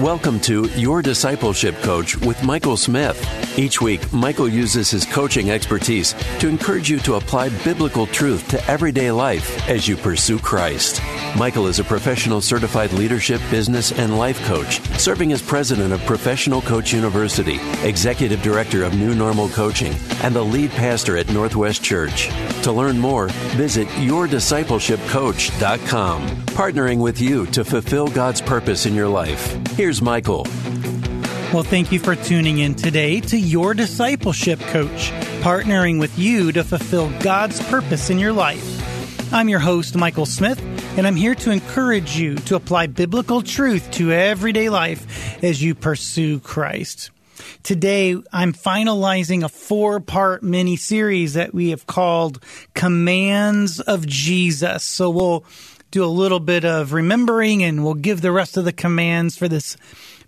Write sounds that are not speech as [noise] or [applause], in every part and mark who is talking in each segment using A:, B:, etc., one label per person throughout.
A: Welcome to Your Discipleship Coach with Michael Smith. Each week, Michael uses his coaching expertise to encourage you to apply biblical truth to everyday life as you pursue Christ. Michael is a professional certified leadership, business, and life coach, serving as president of Professional Coach University, executive director of New Normal Coaching, and the lead pastor at Northwest Church. To learn more, visit yourdiscipleshipcoach.com, partnering with you to fulfill God's purpose in your life. Here's Michael.
B: Well, thank you for tuning in today to Your Discipleship Coach, partnering with you to fulfill God's purpose in your life. I'm your host, Michael Smith, and I'm here to encourage you to apply biblical truth to everyday life as you pursue Christ. Today, I'm finalizing a four part mini series that we have called Commands of Jesus. So we'll do a little bit of remembering and we'll give the rest of the commands for this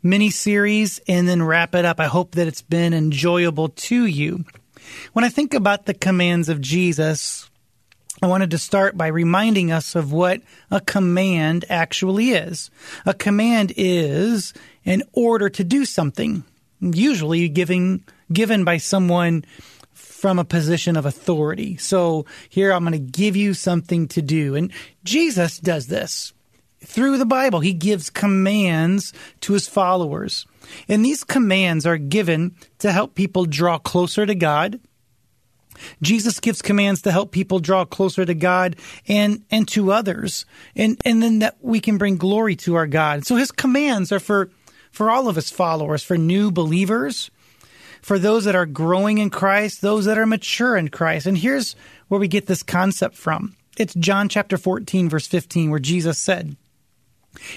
B: mini series and then wrap it up. I hope that it's been enjoyable to you. When I think about the commands of Jesus, I wanted to start by reminding us of what a command actually is. A command is an order to do something, usually giving, given by someone from a position of authority. So here I'm going to give you something to do. And Jesus does this through the Bible. He gives commands to his followers. And these commands are given to help people draw closer to God. Jesus gives commands to help people draw closer to God and, and to others. And, and then that we can bring glory to our God. So his commands are for, for all of his followers, for new believers, for those that are growing in Christ, those that are mature in Christ. And here's where we get this concept from. It's John chapter 14, verse 15, where Jesus said,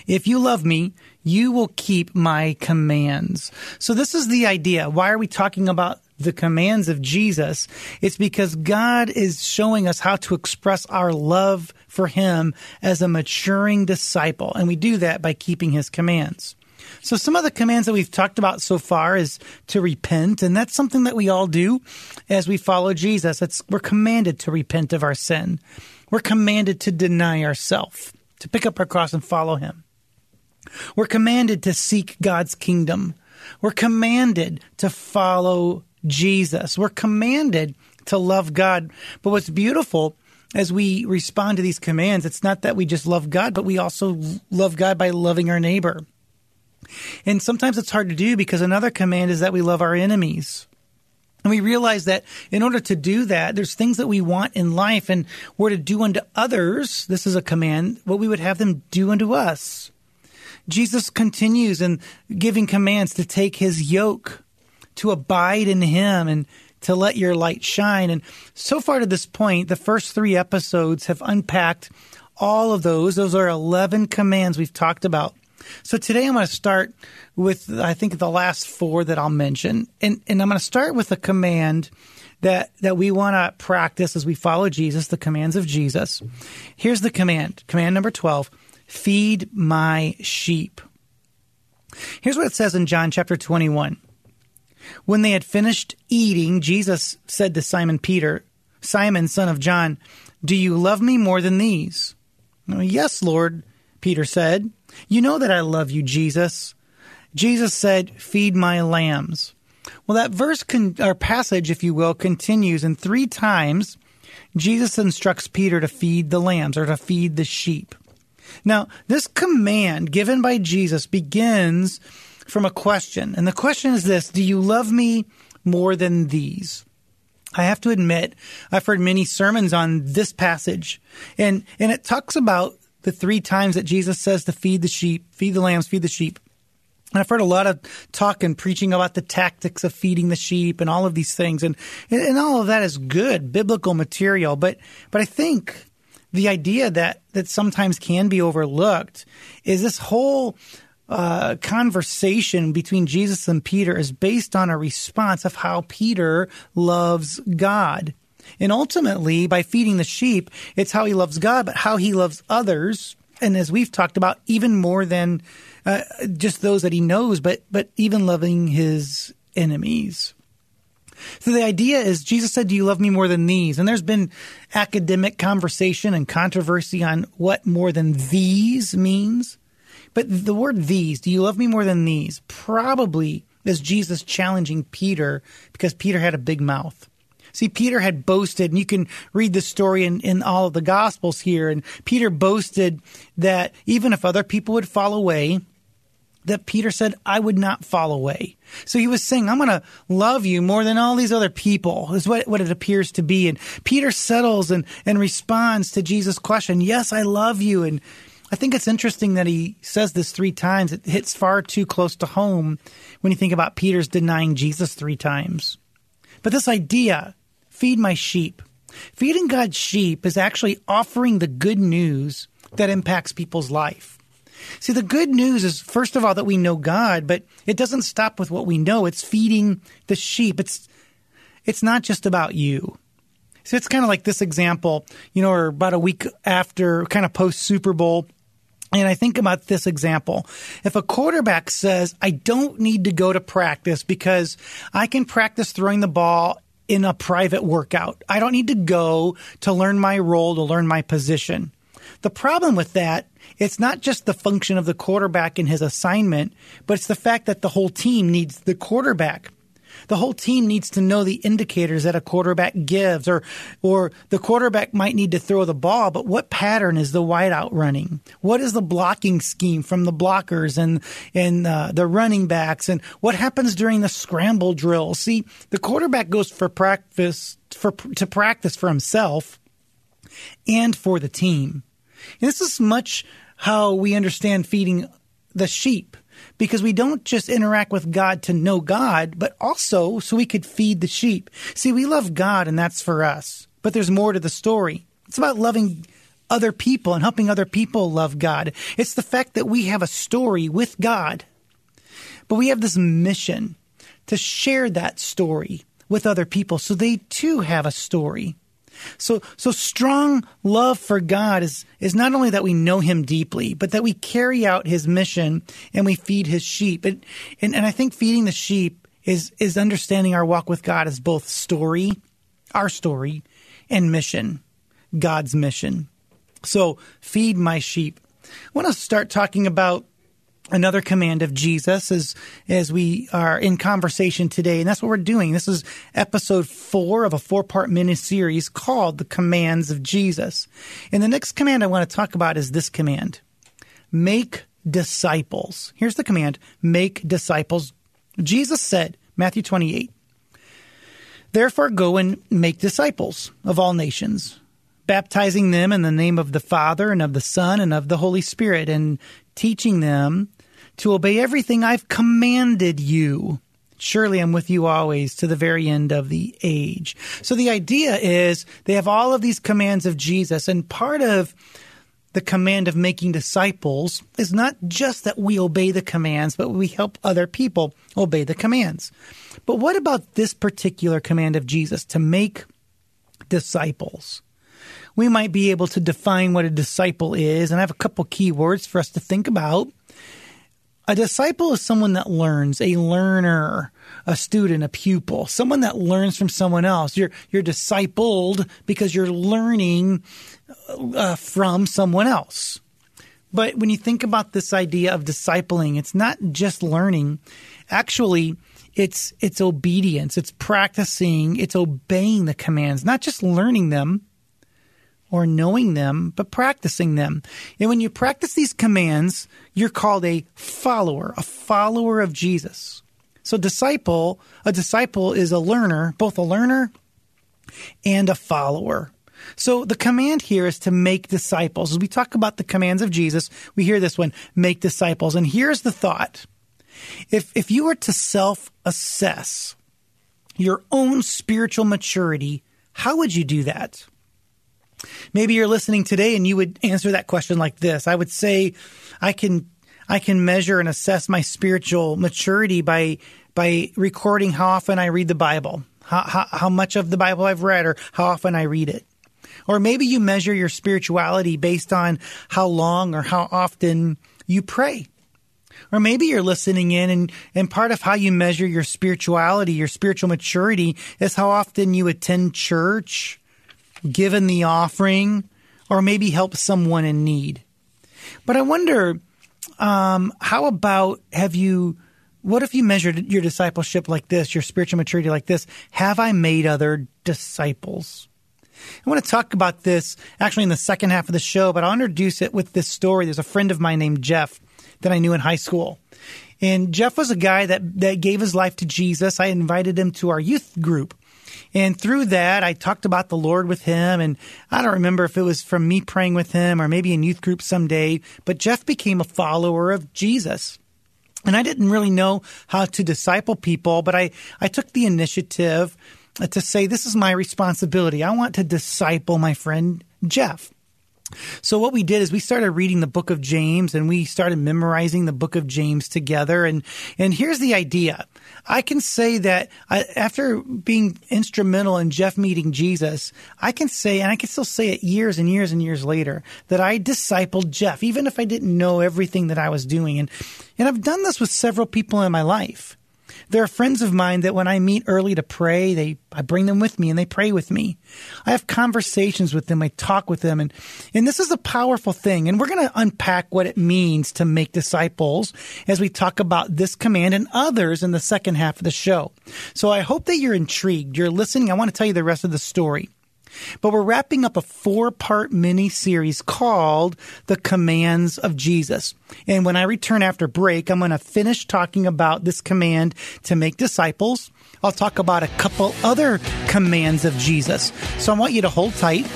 B: if you love me, you will keep my commands. So this is the idea. Why are we talking about the commands of Jesus? It's because God is showing us how to express our love for him as a maturing disciple. And we do that by keeping his commands. So some of the commands that we've talked about so far is to repent, and that's something that we all do as we follow Jesus. It's, we're commanded to repent of our sin. We're commanded to deny ourselves, to pick up our cross and follow him. We're commanded to seek God's kingdom. We're commanded to follow Jesus. We're commanded to love God. But what's beautiful as we respond to these commands, it's not that we just love God, but we also love God by loving our neighbor. And sometimes it's hard to do because another command is that we love our enemies. And we realize that in order to do that, there's things that we want in life and we're to do unto others. This is a command, what we would have them do unto us. Jesus continues in giving commands to take his yoke, to abide in him and to let your light shine. And so far to this point, the first three episodes have unpacked all of those. Those are 11 commands we've talked about. So today I'm going to start with, I think, the last four that I'll mention. And, and I'm going to start with a command that, that we want to practice as we follow Jesus, the commands of Jesus. Here's the command. Command number 12 feed my sheep. Here's what it says in John chapter 21. When they had finished eating, Jesus said to Simon Peter, Simon, son of John, do you love me more than these? Yes, Lord, Peter said. You know that I love you, Jesus. Jesus said, Feed my lambs. Well, that verse con- or passage, if you will, continues, and three times Jesus instructs Peter to feed the lambs or to feed the sheep. Now, this command given by Jesus begins from a question, and the question is this Do you love me more than these? I have to admit, I've heard many sermons on this passage, and, and it talks about the three times that Jesus says to feed the sheep, feed the lambs, feed the sheep. And I've heard a lot of talk and preaching about the tactics of feeding the sheep and all of these things. And, and all of that is good, biblical material. But, but I think the idea that, that sometimes can be overlooked is this whole uh, conversation between Jesus and Peter is based on a response of how Peter loves God. And ultimately, by feeding the sheep, it's how he loves God, but how he loves others. And as we've talked about, even more than uh, just those that he knows, but but even loving his enemies. So the idea is Jesus said, Do you love me more than these? And there's been academic conversation and controversy on what more than these means. But the word these, do you love me more than these? Probably is Jesus challenging Peter because Peter had a big mouth. See, Peter had boasted, and you can read the story in, in all of the Gospels here. And Peter boasted that even if other people would fall away, that Peter said, I would not fall away. So he was saying, I'm going to love you more than all these other people, is what, what it appears to be. And Peter settles and, and responds to Jesus' question, Yes, I love you. And I think it's interesting that he says this three times. It hits far too close to home when you think about Peter's denying Jesus three times. But this idea, feed my sheep, feeding God's sheep is actually offering the good news that impacts people's life. See, the good news is, first of all, that we know God, but it doesn't stop with what we know. It's feeding the sheep. It's, it's not just about you. So it's kind of like this example, you know, or about a week after, kind of post Super Bowl. And I think about this example. If a quarterback says, I don't need to go to practice because I can practice throwing the ball in a private workout. I don't need to go to learn my role, to learn my position. The problem with that, it's not just the function of the quarterback in his assignment, but it's the fact that the whole team needs the quarterback. The whole team needs to know the indicators that a quarterback gives, or or the quarterback might need to throw the ball, but what pattern is the wideout running? What is the blocking scheme from the blockers and and uh, the running backs, and what happens during the scramble drill? See, the quarterback goes for practice for to practice for himself and for the team. And this is much how we understand feeding the sheep because we don't just interact with God to know God, but also so we could feed the sheep. See, we love God and that's for us, but there's more to the story. It's about loving other people and helping other people love God. It's the fact that we have a story with God, but we have this mission to share that story with other people so they too have a story. So, so strong love for God is, is not only that we know him deeply, but that we carry out his mission and we feed his sheep. And, and, and I think feeding the sheep is, is understanding our walk with God as both story, our story, and mission, God's mission. So feed my sheep. I want to start talking about another command of Jesus as as we are in conversation today, and that's what we're doing. This is episode four of a four part mini series called "The Commands of Jesus." And the next command I want to talk about is this command: make disciples. Here's the command: make disciples. Jesus said, Matthew twenty eight. Therefore, go and make disciples of all nations, baptizing them in the name of the Father and of the Son and of the Holy Spirit, and teaching them to obey everything I've commanded you. Surely I'm with you always to the very end of the age. So the idea is they have all of these commands of Jesus, and part of the command of making disciples is not just that we obey the commands, but we help other people obey the commands. But what about this particular command of Jesus to make disciples? We might be able to define what a disciple is, and I have a couple key words for us to think about. A disciple is someone that learns, a learner, a student, a pupil, someone that learns from someone else. You're you're discipled because you're learning uh, from someone else. But when you think about this idea of discipling, it's not just learning. Actually, it's it's obedience, it's practicing, it's obeying the commands, not just learning them, or knowing them, but practicing them. And when you practice these commands, you're called a follower, a follower of Jesus. So disciple, a disciple is a learner, both a learner and a follower. So the command here is to make disciples. As we talk about the commands of Jesus, we hear this one, make disciples. And here's the thought. If if you were to self-assess your own spiritual maturity, how would you do that? Maybe you're listening today and you would answer that question like this. I would say, I can, I can measure and assess my spiritual maturity by by recording how often I read the Bible, how, how, how much of the Bible I've read, or how often I read it. Or maybe you measure your spirituality based on how long or how often you pray. Or maybe you're listening in and, and part of how you measure your spirituality, your spiritual maturity is how often you attend church, given the offering, or maybe help someone in need. But I wonder, um, how about have you, what if you measured your discipleship like this, your spiritual maturity like this? Have I made other disciples? I want to talk about this actually in the second half of the show, but I'll introduce it with this story. There's a friend of mine named Jeff that I knew in high school. And Jeff was a guy that, that gave his life to Jesus. I invited him to our youth group. And through that, I talked about the Lord with him. And I don't remember if it was from me praying with him or maybe in youth group someday, but Jeff became a follower of Jesus. And I didn't really know how to disciple people, but I, I took the initiative to say, this is my responsibility. I want to disciple my friend Jeff. So what we did is we started reading the book of James and we started memorizing the book of James together. And, and here's the idea. I can say that I, after being instrumental in Jeff meeting Jesus, I can say, and I can still say it years and years and years later, that I discipled Jeff, even if I didn't know everything that I was doing. And, and I've done this with several people in my life. There are friends of mine that when I meet early to pray, they I bring them with me and they pray with me. I have conversations with them, I talk with them and and this is a powerful thing and we're going to unpack what it means to make disciples as we talk about this command and others in the second half of the show. So I hope that you're intrigued, you're listening. I want to tell you the rest of the story. But we're wrapping up a four part mini series called The Commands of Jesus. And when I return after break, I'm going to finish talking about this command to make disciples. I'll talk about a couple other commands of Jesus. So I want you to hold tight.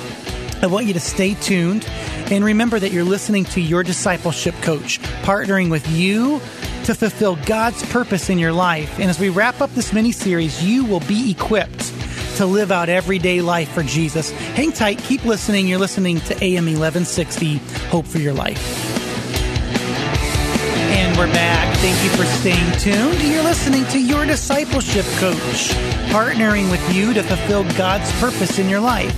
B: I want you to stay tuned and remember that you're listening to your discipleship coach, partnering with you to fulfill God's purpose in your life. And as we wrap up this mini series, you will be equipped to live out everyday life for Jesus. Hang tight, keep listening. You're listening to AM 1160, Hope for Your Life. And we're back. Thank you for staying tuned. You're listening to Your Discipleship Coach, partnering with you to fulfill God's purpose in your life.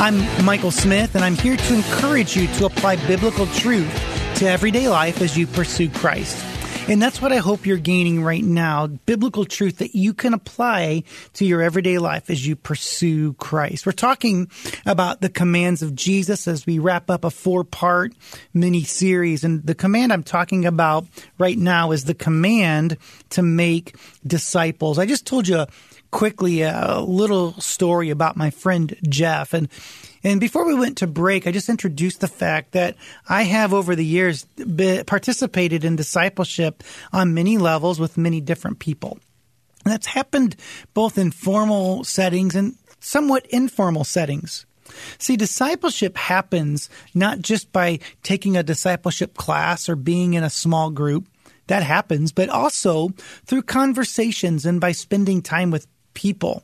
B: I'm Michael Smith, and I'm here to encourage you to apply biblical truth to everyday life as you pursue Christ. And that's what I hope you're gaining right now biblical truth that you can apply to your everyday life as you pursue Christ. We're talking about the commands of Jesus as we wrap up a four part mini series. And the command I'm talking about right now is the command to make disciples. I just told you quickly a little story about my friend Jeff. And and before we went to break, I just introduced the fact that I have over the years participated in discipleship on many levels with many different people. And that's happened both in formal settings and somewhat informal settings. See, discipleship happens not just by taking a discipleship class or being in a small group. That happens, but also through conversations and by spending time with people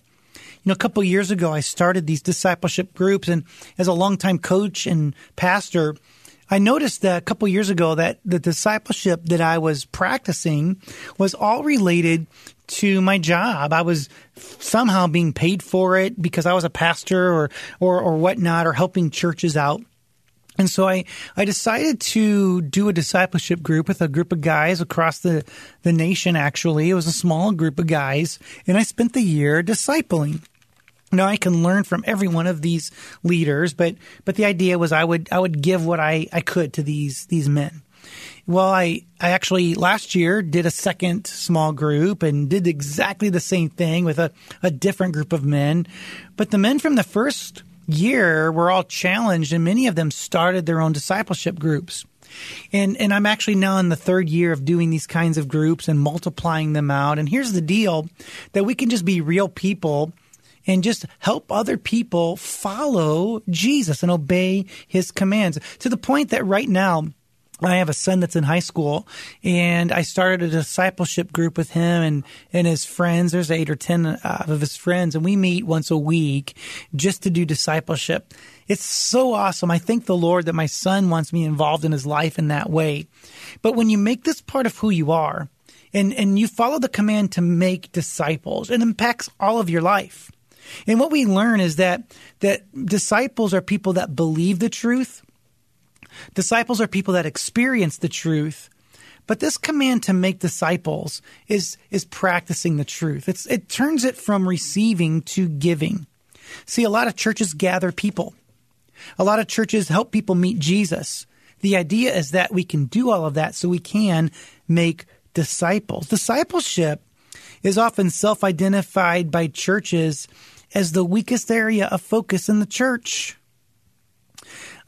B: know, a couple years ago, I started these discipleship groups, and as a longtime coach and pastor, I noticed that a couple years ago that the discipleship that I was practicing was all related to my job. I was somehow being paid for it because I was a pastor or or, or whatnot, or helping churches out. And so I, I decided to do a discipleship group with a group of guys across the, the nation, actually. It was a small group of guys, and I spent the year discipling. Now I can learn from every one of these leaders, but but the idea was I would I would give what I, I could to these these men. Well, I, I actually last year did a second small group and did exactly the same thing with a, a different group of men. But the men from the first year were all challenged and many of them started their own discipleship groups. And and I'm actually now in the third year of doing these kinds of groups and multiplying them out. And here's the deal that we can just be real people and just help other people follow Jesus and obey his commands to the point that right now I have a son that's in high school, and I started a discipleship group with him and, and his friends. There's eight or ten uh, of his friends, and we meet once a week just to do discipleship. It's so awesome. I thank the Lord that my son wants me involved in his life in that way. But when you make this part of who you are, and, and you follow the command to make disciples, it impacts all of your life. And what we learn is that that disciples are people that believe the truth Disciples are people that experience the truth, but this command to make disciples is is practicing the truth. It's it turns it from receiving to giving. See, a lot of churches gather people. A lot of churches help people meet Jesus. The idea is that we can do all of that so we can make disciples. Discipleship is often self identified by churches as the weakest area of focus in the church.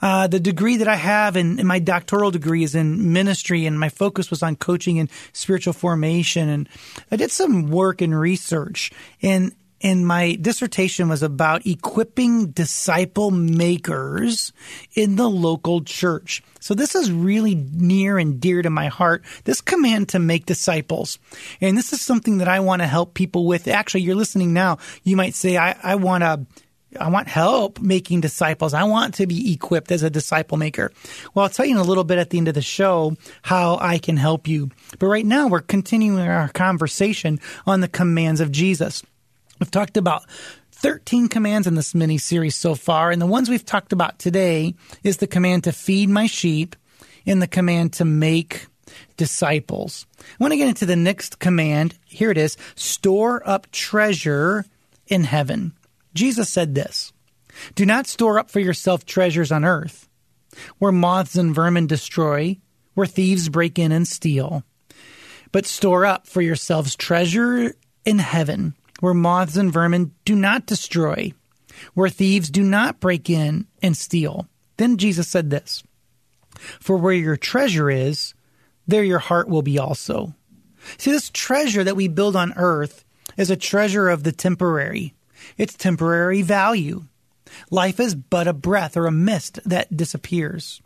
B: Uh, the degree that I have and, and my doctoral degree is in ministry, and my focus was on coaching and spiritual formation. And I did some work and research, and and my dissertation was about equipping disciple makers in the local church. So this is really near and dear to my heart. This command to make disciples. And this is something that I want to help people with. Actually, you're listening now. You might say, I, I want to I want help making disciples. I want to be equipped as a disciple maker. Well, I'll tell you in a little bit at the end of the show how I can help you. But right now, we're continuing our conversation on the commands of Jesus. We've talked about 13 commands in this mini series so far, and the ones we've talked about today is the command to feed my sheep and the command to make disciples. I want to get into the next command. Here it is store up treasure in heaven. Jesus said this Do not store up for yourself treasures on earth, where moths and vermin destroy, where thieves break in and steal. But store up for yourselves treasure in heaven, where moths and vermin do not destroy, where thieves do not break in and steal. Then Jesus said this For where your treasure is, there your heart will be also. See, this treasure that we build on earth is a treasure of the temporary its temporary value. Life is but a breath or a mist that disappears.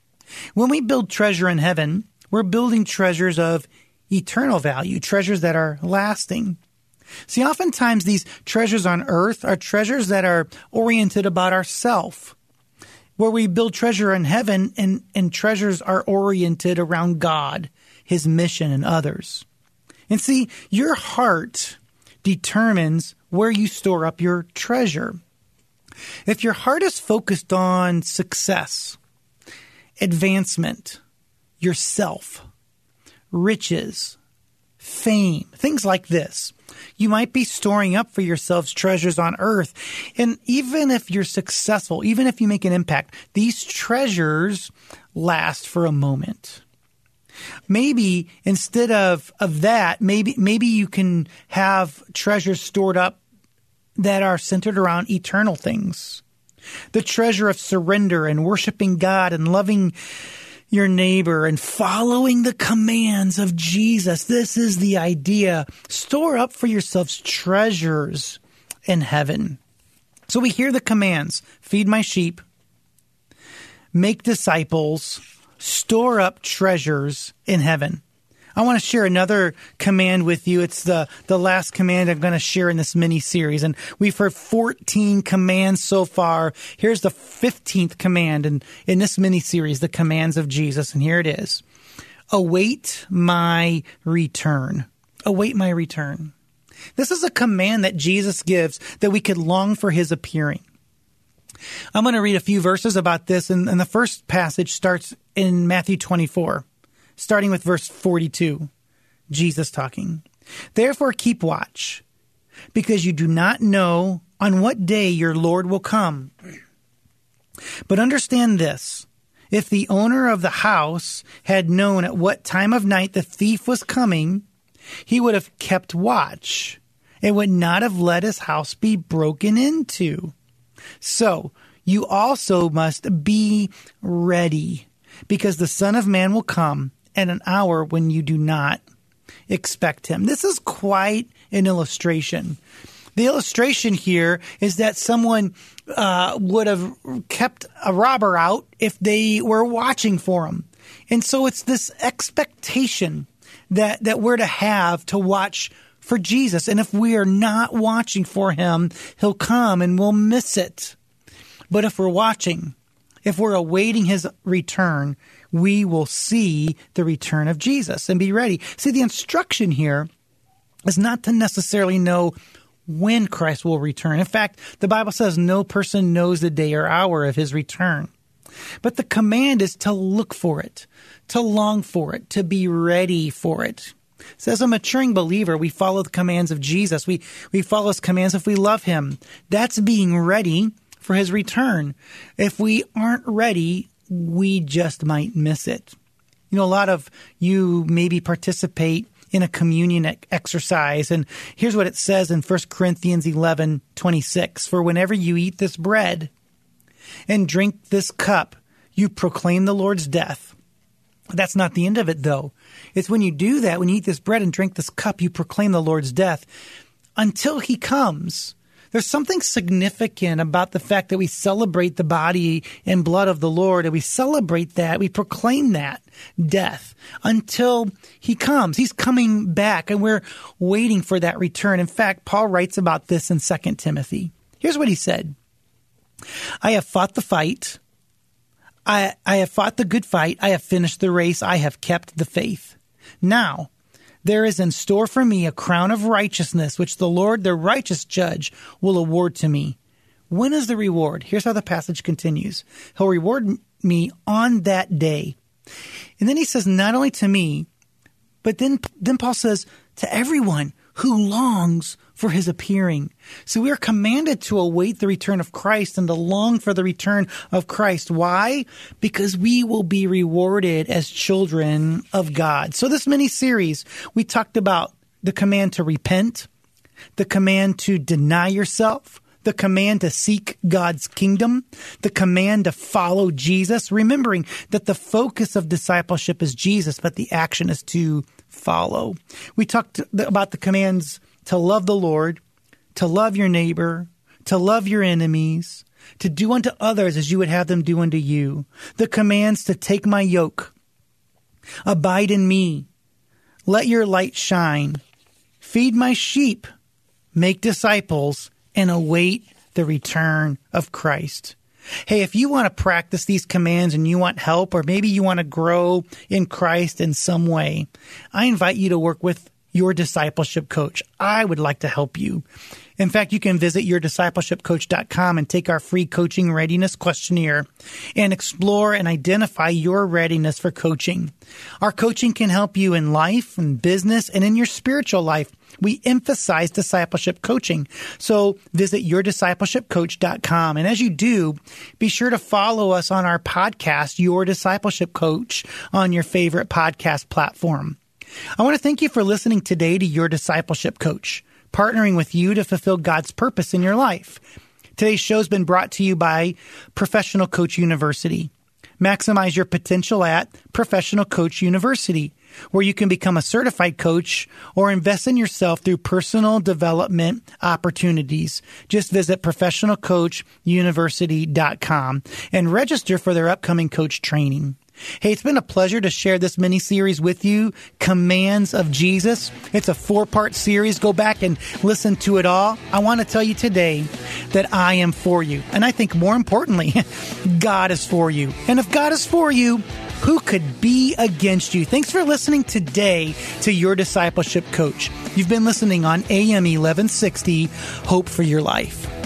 B: When we build treasure in heaven, we're building treasures of eternal value, treasures that are lasting. See, oftentimes these treasures on earth are treasures that are oriented about ourself. Where we build treasure in heaven and, and treasures are oriented around God, His mission, and others. And see, your heart determines where you store up your treasure. If your heart is focused on success, advancement, yourself, riches, fame, things like this, you might be storing up for yourselves treasures on earth. And even if you're successful, even if you make an impact, these treasures last for a moment maybe instead of of that, maybe maybe you can have treasures stored up that are centered around eternal things. The treasure of surrender and worshiping God and loving your neighbor and following the commands of Jesus. This is the idea. Store up for yourselves treasures in heaven. So we hear the commands feed my sheep, make disciples, store up treasures in heaven. I want to share another command with you. It's the, the last command I'm going to share in this mini series. And we've heard 14 commands so far. Here's the 15th command in, in this mini series, the commands of Jesus. And here it is. Await my return. Await my return. This is a command that Jesus gives that we could long for his appearing. I'm going to read a few verses about this, and, and the first passage starts in Matthew 24, starting with verse 42. Jesus talking. Therefore, keep watch, because you do not know on what day your Lord will come. But understand this if the owner of the house had known at what time of night the thief was coming, he would have kept watch and would not have let his house be broken into. So you also must be ready, because the Son of Man will come at an hour when you do not expect him. This is quite an illustration. The illustration here is that someone uh, would have kept a robber out if they were watching for him. And so it's this expectation that, that we're to have to watch for Jesus. And if we are not watching for him, he'll come and we'll miss it. But if we're watching, if we're awaiting his return, we will see the return of Jesus and be ready. See, the instruction here is not to necessarily know when Christ will return. In fact, the Bible says no person knows the day or hour of his return. But the command is to look for it, to long for it, to be ready for it. So as a maturing believer, we follow the commands of Jesus. We, we follow his commands if we love him. That's being ready for his return. If we aren't ready, we just might miss it. You know, a lot of you maybe participate in a communion exercise. And here's what it says in 1 Corinthians 11 26 For whenever you eat this bread and drink this cup, you proclaim the Lord's death. That's not the end of it, though. It's when you do that, when you eat this bread and drink this cup, you proclaim the Lord's death until he comes. There's something significant about the fact that we celebrate the body and blood of the Lord, and we celebrate that, we proclaim that death until he comes. He's coming back, and we're waiting for that return. In fact, Paul writes about this in 2 Timothy. Here's what he said I have fought the fight. I, I have fought the good fight. I have finished the race. I have kept the faith. Now, there is in store for me a crown of righteousness, which the Lord, the righteous judge, will award to me. When is the reward? Here's how the passage continues He'll reward me on that day. And then he says, not only to me, but then, then Paul says, to everyone who longs for his appearing. So we are commanded to await the return of Christ and to long for the return of Christ. Why? Because we will be rewarded as children of God. So this mini series, we talked about the command to repent, the command to deny yourself, the command to seek God's kingdom, the command to follow Jesus, remembering that the focus of discipleship is Jesus, but the action is to follow. We talked about the commands to love the Lord, to love your neighbor, to love your enemies, to do unto others as you would have them do unto you. The commands to take my yoke, abide in me, let your light shine, feed my sheep, make disciples, and await the return of Christ. Hey, if you want to practice these commands and you want help, or maybe you want to grow in Christ in some way, I invite you to work with your discipleship coach. I would like to help you. In fact, you can visit yourdiscipleshipcoach.com and take our free coaching readiness questionnaire and explore and identify your readiness for coaching. Our coaching can help you in life and business and in your spiritual life. We emphasize discipleship coaching. So visit yourdiscipleshipcoach.com. And as you do, be sure to follow us on our podcast, Your Discipleship Coach, on your favorite podcast platform. I want to thank you for listening today to Your Discipleship Coach, partnering with you to fulfill God's purpose in your life. Today's show has been brought to you by Professional Coach University. Maximize your potential at Professional Coach University, where you can become a certified coach or invest in yourself through personal development opportunities. Just visit professionalcoachuniversity.com and register for their upcoming coach training. Hey, it's been a pleasure to share this mini series with you, Commands of Jesus. It's a four part series. Go back and listen to it all. I want to tell you today that I am for you. And I think more importantly, [laughs] God is for you. And if God is for you, who could be against you? Thanks for listening today to Your Discipleship Coach. You've been listening on AM 1160, Hope for Your Life.